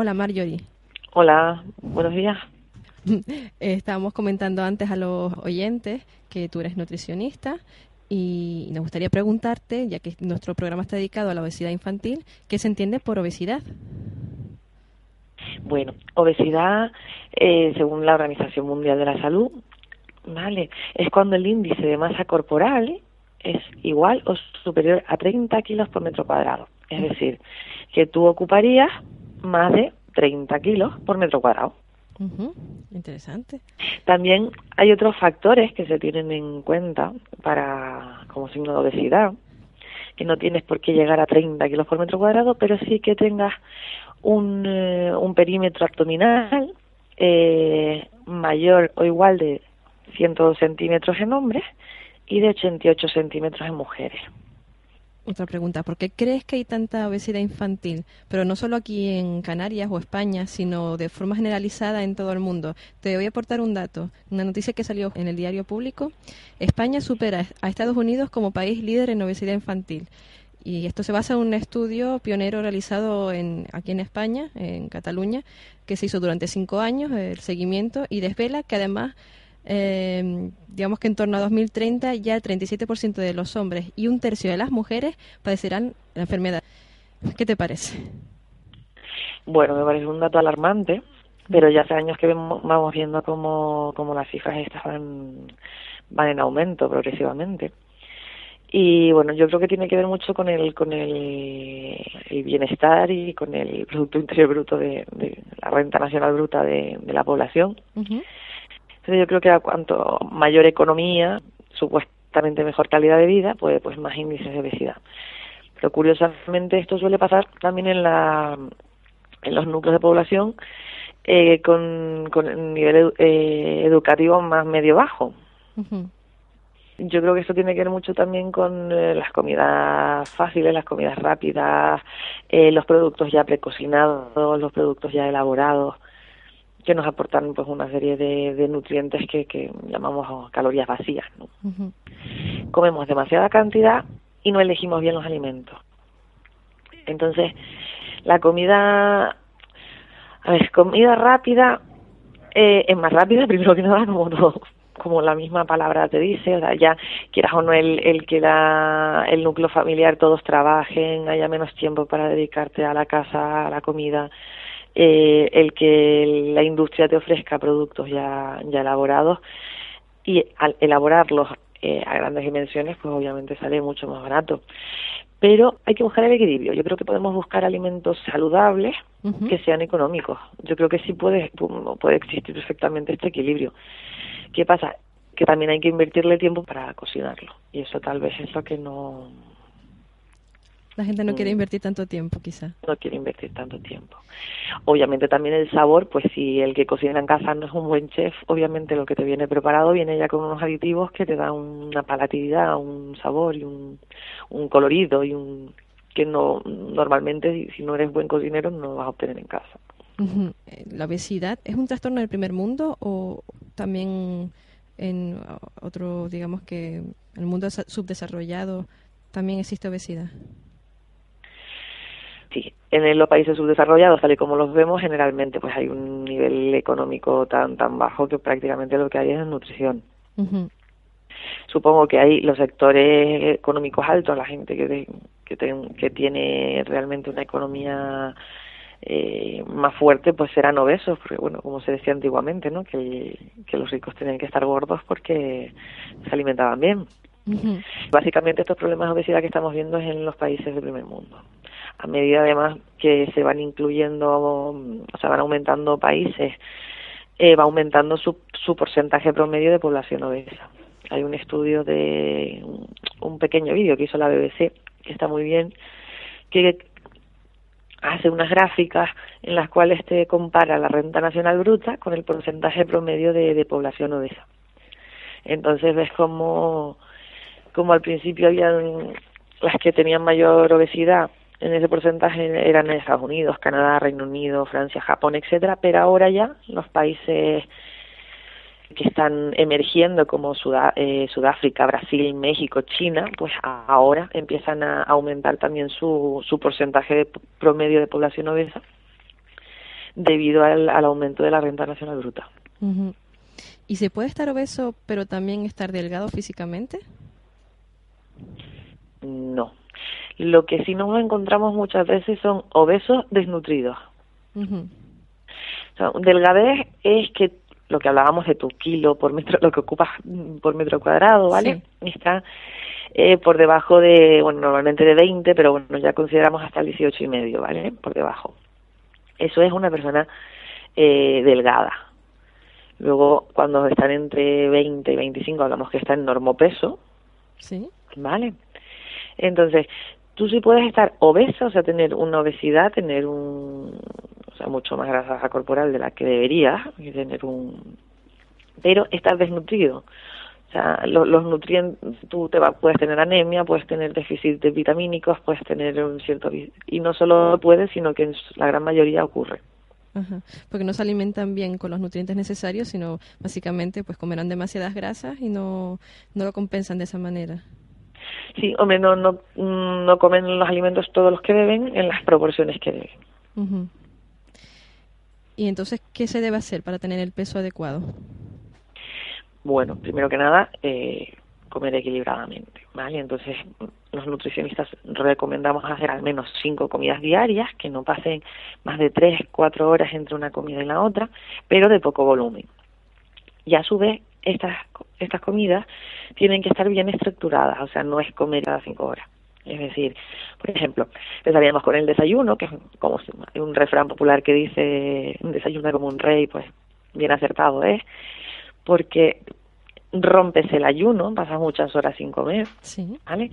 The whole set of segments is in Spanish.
Hola Marjorie. Hola, buenos días. Estábamos comentando antes a los oyentes que tú eres nutricionista y nos gustaría preguntarte, ya que nuestro programa está dedicado a la obesidad infantil, ¿qué se entiende por obesidad? Bueno, obesidad, eh, según la Organización Mundial de la Salud, vale, es cuando el índice de masa corporal es igual o superior a 30 kilos por metro cuadrado. Es decir, que tú ocuparías más de 30 kilos por metro cuadrado. Interesante. También hay otros factores que se tienen en cuenta para como signo de obesidad, que no tienes por qué llegar a 30 kilos por metro cuadrado, pero sí que tengas un, eh, un perímetro abdominal eh, mayor o igual de 102 centímetros en hombres y de 88 centímetros en mujeres. Otra pregunta, ¿por qué crees que hay tanta obesidad infantil? Pero no solo aquí en Canarias o España, sino de forma generalizada en todo el mundo. Te voy a aportar un dato, una noticia que salió en el diario público. España supera a Estados Unidos como país líder en obesidad infantil. Y esto se basa en un estudio pionero realizado en, aquí en España, en Cataluña, que se hizo durante cinco años, el seguimiento, y desvela que además eh, digamos que en torno a 2030 ya el 37% de los hombres y un tercio de las mujeres padecerán la enfermedad. ¿Qué te parece? Bueno, me parece un dato alarmante, pero ya hace años que vamos viendo cómo, cómo las cifras estas van, van en aumento progresivamente. Y bueno, yo creo que tiene que ver mucho con el, con el, bienestar y con el Producto Interior Bruto de, la renta nacional bruta de, la población yo creo que a cuanto mayor economía, supuestamente mejor calidad de vida, pues, pues más índices de obesidad. Pero curiosamente esto suele pasar también en, la, en los núcleos de población eh, con, con el nivel eh, educativo más medio bajo. Yo creo que esto tiene que ver mucho también con eh, las comidas fáciles, las comidas rápidas, los productos ya precocinados, los productos ya elaborados que nos aportan pues una serie de, nutrientes que, que, llamamos calorías vacías. ¿no? Comemos demasiada cantidad y no elegimos bien los alimentos. Entonces, la comida, a ver, comida rápida eh, es más rápida, primero que nada, como como la misma palabra te dice, o sea, ya quieras o no el, el que la, el núcleo familiar todos trabajen, haya menos tiempo para dedicarte a la casa, a la comida, eh, el que la industria te ofrezca productos ya, ya elaborados y al elaborarlos eh, a grandes dimensiones, pues obviamente sale mucho más barato. Pero hay que buscar el equilibrio. Yo creo que podemos buscar alimentos saludables que sean económicos. Yo creo que sí puede, puede existir perfectamente este equilibrio. ¿Qué pasa? Que también hay que invertirle tiempo para cocinarlo. Y eso tal vez es lo que no, la gente no quiere mm. invertir tanto tiempo, quizá. No quiere invertir tanto tiempo. Obviamente también el sabor, pues si el que cocina en casa no es un buen chef, obviamente lo que te viene preparado viene ya con unos aditivos que te dan una palatividad, un sabor y un, un colorido y un que no normalmente si no eres buen cocinero no vas a obtener en casa. ¿La obesidad es un trastorno del primer mundo o también en otro, digamos que el mundo subdesarrollado también existe obesidad? Sí, en los países subdesarrollados, tal y como los vemos, generalmente pues hay un nivel económico tan tan bajo que prácticamente lo que hay es nutrición. Supongo que hay los sectores económicos altos, la gente que, que, que tiene realmente una economía eh, más fuerte, pues serán obesos, porque bueno, como se decía antiguamente, ¿no? Que, que los ricos tenían que estar gordos porque se alimentaban bien. Básicamente estos problemas de obesidad que estamos viendo es en los países del primer mundo a medida además que se van incluyendo, o sea, van aumentando países, eh, va aumentando su, su porcentaje promedio de población obesa. Hay un estudio de un pequeño vídeo que hizo la BBC, que está muy bien, que hace unas gráficas en las cuales te compara la renta nacional bruta con el porcentaje promedio de, población obesa. Entonces ves como, como al principio habían las que tenían mayor obesidad en ese porcentaje eran Estados Unidos, Canadá, Reino Unido, Francia, Japón, etcétera, pero ahora ya los países que están emergiendo como eh, Sudáfrica, Brasil, México, China, pues ahora empiezan a aumentar también su, su porcentaje de promedio de población obesa debido al, aumento de la renta nacional bruta. ¿Y se puede estar obeso pero también estar delgado físicamente? No. Lo que sí nos encontramos muchas veces son obesos desnutridos. delgadez es que lo que hablábamos de tu kilo por metro, lo que ocupas por metro cuadrado, ¿vale? Está eh, por debajo de, bueno, normalmente de 20, pero bueno, ya consideramos hasta el 18 y medio, ¿vale? Por debajo. Eso es una persona eh, delgada. Luego, cuando están entre 20 y 25, hablamos que está en normopeso. Sí. ¿Vale? Entonces, tú sí puedes estar obesa, o sea, tener una obesidad, tener un, o sea, mucho más grasa corporal de la que deberías, tener un, pero estar desnutrido. O sea, los, nutrientes, tú te va, puedes tener anemia, puedes tener déficit de vitamínicos, puedes tener un cierto... Y no solo puedes, sino que en la gran mayoría ocurre. Ajá. Porque no se alimentan bien con los nutrientes necesarios, sino básicamente pues comerán demasiadas grasas y no, no lo compensan de esa manera. Sí, hombre, no, no, no comen los alimentos todos los que deben en las proporciones que deben. ¿Y entonces qué se debe hacer para tener el peso adecuado? Bueno, primero que nada, eh, comer equilibradamente, ¿vale? Entonces, los nutricionistas recomendamos hacer al menos cinco comidas diarias, que no pasen más de tres, cuatro horas entre una comida y la otra, pero de poco volumen. Y a su vez, estas, estas comidas tienen que estar bien estructuradas, o sea, no es comer cada cinco horas. Es decir, por ejemplo, empezaríamos con el desayuno, que es como un refrán popular que dice, un desayuno como un rey, pues bien acertado es, porque rompes el ayuno, pasas muchas horas sin comer, sí. ¿vale?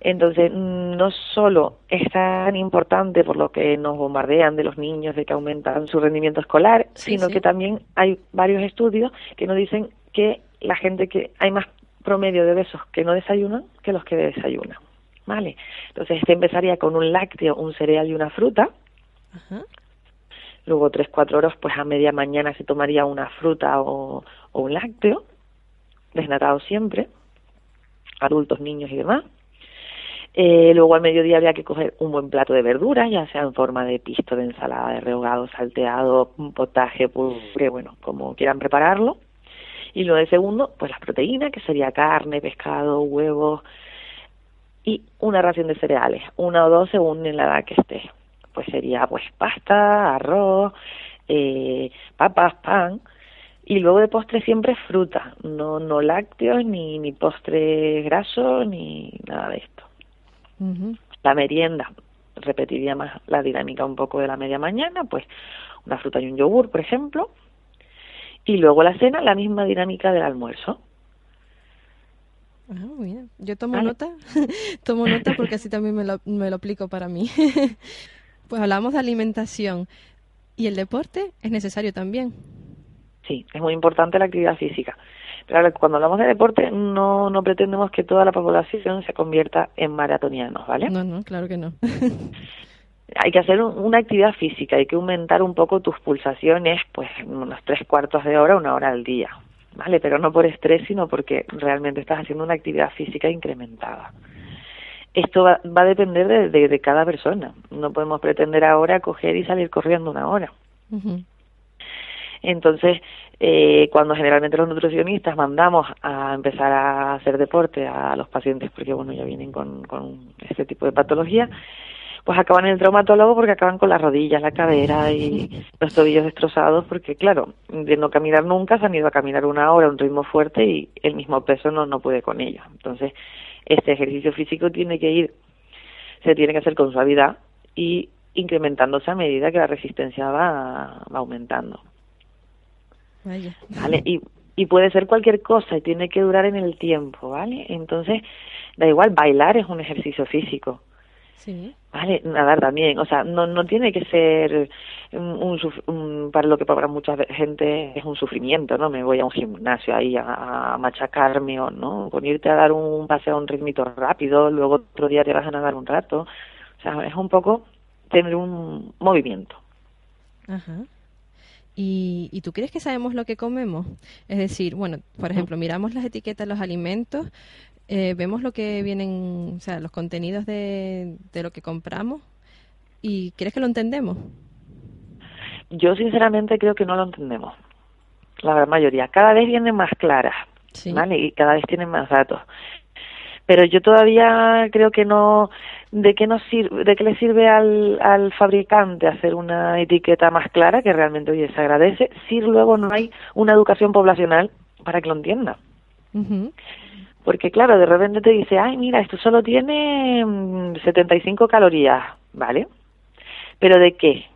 Entonces, no solo es tan importante por lo que nos bombardean de los niños, de que aumentan su rendimiento escolar, sino que también hay varios estudios que nos dicen que la gente que hay más promedio de besos que no desayunan que los que desayunan, ¿vale? Entonces, este empezaría con un lácteo, un cereal y una fruta. Luego, tres, cuatro horas, pues a media mañana se tomaría una fruta o un lácteo desnatado siempre, adultos, niños y demás. Eh, luego al mediodía había que coger un buen plato de verduras, ya sea en forma de pisto, de ensalada, de rehogado, salteado, un potaje, puré, bueno, como quieran prepararlo. Y lo de segundo, pues las proteínas, que sería carne, pescado, huevos y una ración de cereales, una o dos según en la edad que esté. Pues sería pues pasta, arroz, eh, papas, pan, y luego de postre siempre fruta, no, no lácteos, ni, ni postres grasos, ni nada de esto. La merienda, repetiría más la dinámica un poco de la media mañana, pues una fruta y un yogur, por ejemplo. Y luego la cena, la misma dinámica del almuerzo. Ah, mira. Yo tomo nota, tomo nota porque así también me lo, me lo aplico para mí. pues hablamos de alimentación. ¿Y el deporte es necesario también? Sí, es muy importante la actividad física. Pero cuando hablamos de deporte, no, no pretendemos que toda la población se convierta en maratonianos, ¿vale? No, no, claro que no. hay que hacer una actividad física, hay que aumentar un poco tus pulsaciones, pues unos tres cuartos de hora, una hora al día, ¿vale? Pero no por estrés, sino porque realmente estás haciendo una actividad física incrementada. Esto va, va a depender de, de, cada persona. No podemos pretender ahora coger y salir corriendo una hora. Entonces, eh, cuando generalmente los nutricionistas mandamos a empezar a hacer deporte a los pacientes, porque bueno, ya vienen con, con este tipo de patología, pues acaban en el traumatólogo porque acaban con las rodillas, la cadera y los tobillos destrozados, porque claro, de no caminar nunca se han ido a caminar una hora a un ritmo fuerte y el mismo peso no, no puede con ello. Entonces, este ejercicio físico tiene que ir, se tiene que hacer con suavidad y incrementándose a medida que la resistencia va, va aumentando. ¿Vale? Y, y puede ser cualquier cosa y tiene que durar en el tiempo, ¿vale? Entonces, da igual, bailar es un ejercicio físico. Sí. Vale, nadar también, o sea, no, no tiene que ser un, para lo que para mucha gente es un sufrimiento, ¿no? Me voy a un gimnasio ahí a, machacarme o no, con irte a dar un paseo a un ritmito rápido, luego otro día te vas a nadar un rato, o sea, es un poco tener un movimiento. Ajá. ¿Y, ¿Y, tú crees que sabemos lo que comemos? Es decir, bueno, por ejemplo, miramos las etiquetas de los alimentos, eh, vemos lo que vienen, o sea, los contenidos de, de lo que compramos y ¿crees que lo entendemos? yo sinceramente creo que no lo entendemos, la gran mayoría. Cada vez vienen más claras, ¿vale? Y cada vez tienen más datos. Pero yo todavía creo que no, ¿de qué, nos sirve, de qué le sirve al, al fabricante hacer una etiqueta más clara que realmente, oye, se agradece, si luego no hay una educación poblacional para que lo entienda? Porque claro, de repente te dice, ay, mira, esto solo tiene 75 mm, calorías, ¿vale? ¿Pero de qué?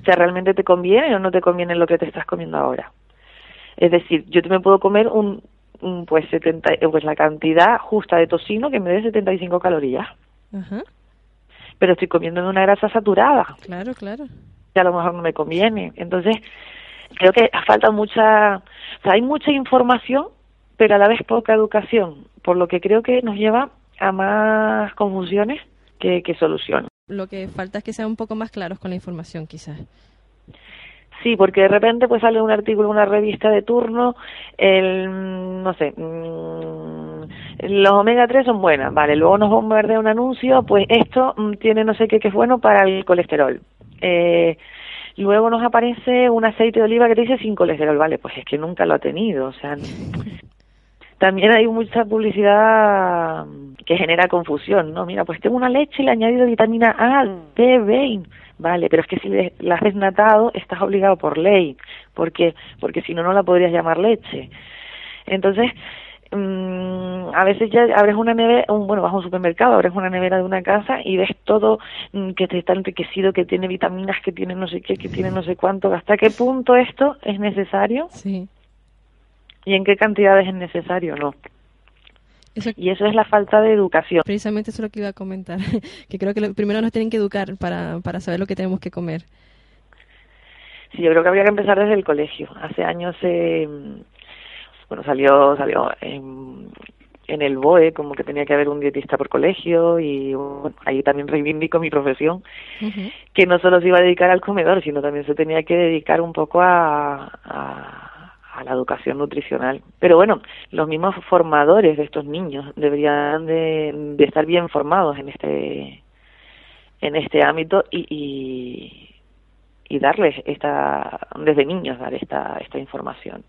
O sea, ¿realmente te conviene o no te conviene lo que te estás comiendo ahora? Es decir, yo te me puedo comer un, pues 70, pues la cantidad justa de tocino que me dé 75 calorías. Pero estoy comiendo una grasa saturada. Claro, claro. Que a lo mejor no me conviene. Entonces, creo que falta mucha, o sea, hay mucha información pero a la vez poca educación, por lo que creo que nos lleva a más confusiones que, que soluciones. Lo que falta es que sean un poco más claros con la información, quizás. Sí, porque de repente pues sale un artículo una revista de turno, el, no sé, mm, los omega 3 son buenas, vale, luego nos bombardea un anuncio, pues esto mm, tiene no sé qué que es bueno para el colesterol. Eh, luego nos aparece un aceite de oliva que te dice sin colesterol, vale, pues es que nunca lo ha tenido, o sea, también hay mucha publicidad que genera confusión, ¿no? Mira, pues tengo una leche y le he añadido vitamina A, D, B, vale, pero es que si la has desnatado estás obligado por ley, porque porque si no no la podrías llamar leche. Entonces, mm, a veces ya abres una nevera, un, bueno, vas a un supermercado, abres una nevera de una casa y ves todo mm, que te está enriquecido, que tiene vitaminas, que tiene no sé qué, que tiene no sé cuánto. ¿Hasta qué punto esto es necesario? Sí y en qué cantidades es necesario no. y eso es la falta de educación. Precisamente eso es lo que iba a comentar, que creo que primero nos tienen que educar para, para saber lo que tenemos que comer. Sí, yo creo que habría que empezar desde el colegio. Hace años, eh, bueno, salió, salió en, en, el BOE como que tenía que haber un dietista por colegio y bueno, ahí también reivindico mi profesión, que no solo se iba a dedicar al comedor, sino también se tenía que dedicar un poco a a la educación nutricional. Pero bueno, los mismos formadores de estos niños deberían de, estar bien formados en este en este ámbito y, y, darles esta desde niños dar esta esta información.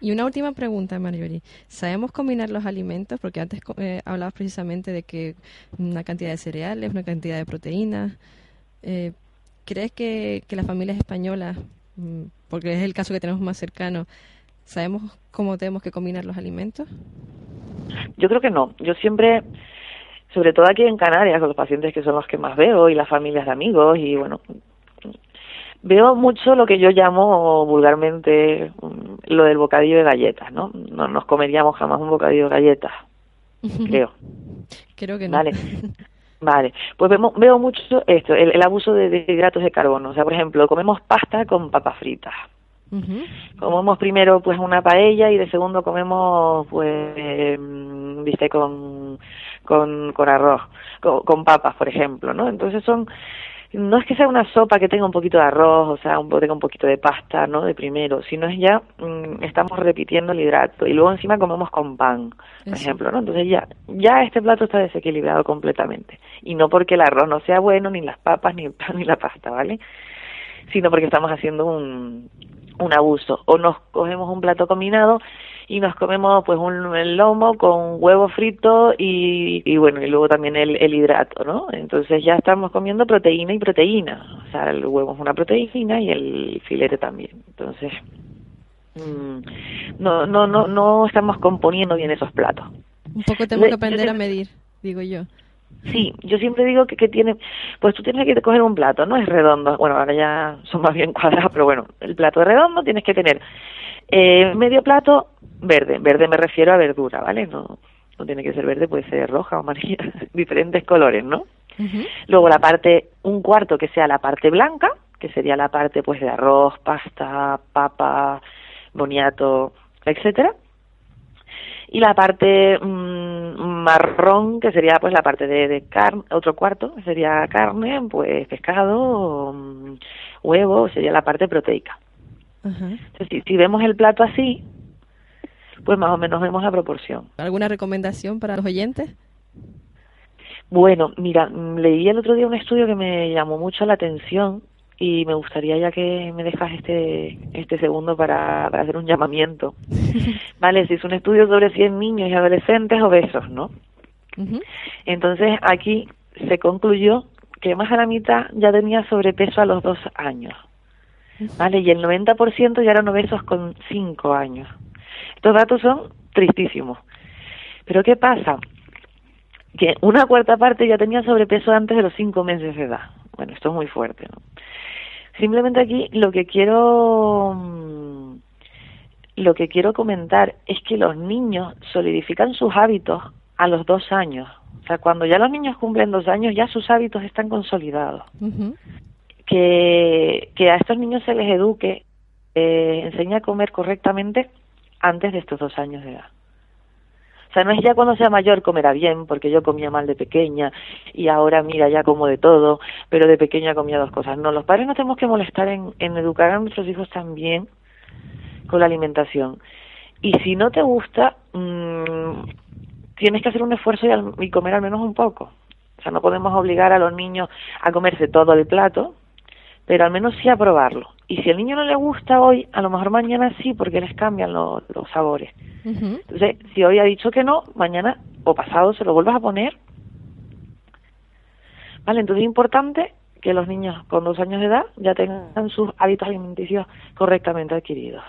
Y una última pregunta, Marjorie. ¿Sabemos combinar los alimentos? Porque antes eh, hablabas precisamente de que una cantidad de cereales, una cantidad de proteínas. Eh, ¿Crees que, que las familias españolas mm, porque es el caso que tenemos más cercano, ¿sabemos cómo tenemos que combinar los alimentos? Yo creo que no. Yo siempre, sobre todo aquí en Canarias, con los pacientes que son los que más veo y las familias de amigos y bueno, veo mucho lo que yo llamo vulgarmente mm, lo del bocadillo de galletas, ¿no? No nos comeríamos jamás un bocadillo de galletas, creo. Creo que no. Vale. Vale, pues vemos, veo mucho esto, el, abuso de, hidratos de carbono. O sea, por ejemplo, comemos pasta con papas fritas. Comemos primero pues una paella y de segundo comemos pues viste con con, con arroz, con, papas, por ejemplo, ¿no? Entonces son no es que sea una sopa que tenga un poquito de arroz, o sea, un, tenga un poquito de pasta, ¿no? De primero, sino es ya, mm, estamos repitiendo el hidrato y luego encima comemos con pan, por ejemplo, ¿no? Entonces ya, ya este plato está desequilibrado completamente. Y no porque el arroz no sea bueno, ni las papas, ni el pan, ni la pasta, ¿vale? Sino porque estamos haciendo un, un abuso. O nos cogemos un plato combinado y nos comemos pues un el lomo con huevo frito y, y bueno y luego también el, el hidrato no entonces ya estamos comiendo proteína y proteína. O sea el huevo es una proteína y el filete también. Entonces mm, no no no no estamos componiendo bien esos platos. Un poco tengo que aprender a medir digo yo. Sí, yo siempre digo que, que tiene, pues tú tienes que coger un plato, no es redondo, bueno, ahora ya son más bien cuadrados, pero bueno, el plato es redondo, tienes que tener eh, medio plato verde, verde me refiero a verdura, ¿vale? No, no tiene que ser verde, puede ser roja o amarilla, diferentes colores, ¿no? Luego la parte, un cuarto que sea la parte blanca, que sería la parte pues de arroz, pasta, papa, boniato, etcétera y la parte mm, marrón que sería pues la parte de, de carne otro cuarto sería carne pues pescado mm, huevo sería la parte proteica Entonces, si, si vemos el plato así pues más o menos vemos la proporción alguna recomendación para los oyentes bueno mira mm, leí el otro día un estudio que me llamó mucho la atención y me gustaría ya que me dejas este este segundo para, hacer un llamamiento. vale, si es un estudio sobre 100 niños y adolescentes obesos, ¿no? Entonces aquí se concluyó que más de la mitad ya tenía sobrepeso a los dos años. ¿Vale? Y el 90% ya eran obesos con cinco años. Estos datos son tristísimos. Pero ¿qué pasa? Que una cuarta parte ya tenía sobrepeso antes de los cinco meses de edad. Bueno, esto es muy fuerte, ¿no? Simplemente aquí lo que quiero mm, lo que quiero comentar es que los niños solidifican sus hábitos a los dos años. O sea, cuando ya los niños cumplen dos años, ya sus hábitos están consolidados. que, que a estos niños se les eduque, eh, enseña a comer correctamente antes de estos dos años de edad. O sea, no es ya cuando sea mayor comerá bien, porque yo comía mal de pequeña y ahora mira ya como de todo, pero de pequeña comía dos cosas. No, los padres no tenemos que molestar en, educar a nuestros hijos también con la alimentación. Y si no te gusta, mmm, tienes que hacer un esfuerzo y, comer al menos un poco. O sea, no podemos obligar a los niños a comerse todo el plato, pero al menos sí a probarlo. Y si al niño no le gusta hoy, a lo mejor mañana sí, porque les cambian los sabores. Entonces, si hoy ha dicho que no, mañana o pasado se lo vuelvas a poner. Vale, entonces es importante que los niños con dos años de edad ya tengan sus hábitos alimenticios correctamente adquiridos.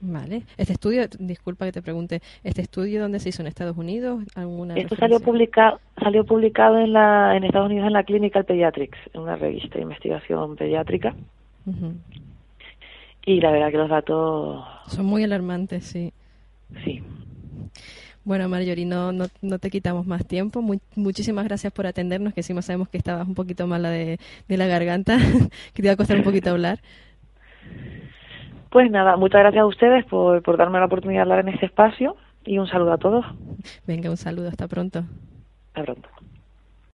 Vale. Este estudio, disculpa que te pregunte, ¿este estudio dónde se hizo? ¿En Estados Unidos? ¿Alguna Esto salió publicado, salió publicado en, la, en Estados Unidos en la Clinical Pediatrics, en una revista de investigación pediátrica. Y la verdad que los datos... Son muy alarmantes, sí. Sí. Bueno, Marjorie, no, no, no te quitamos más tiempo. muchísimas gracias por atendernos, que encima sabemos que estabas un poquito mala de, de la garganta, que te iba a costar un poquito hablar. Pues nada, muchas gracias a ustedes por, por darme la oportunidad de hablar en este espacio y un saludo a todos. Venga, un saludo, hasta pronto. Hasta pronto.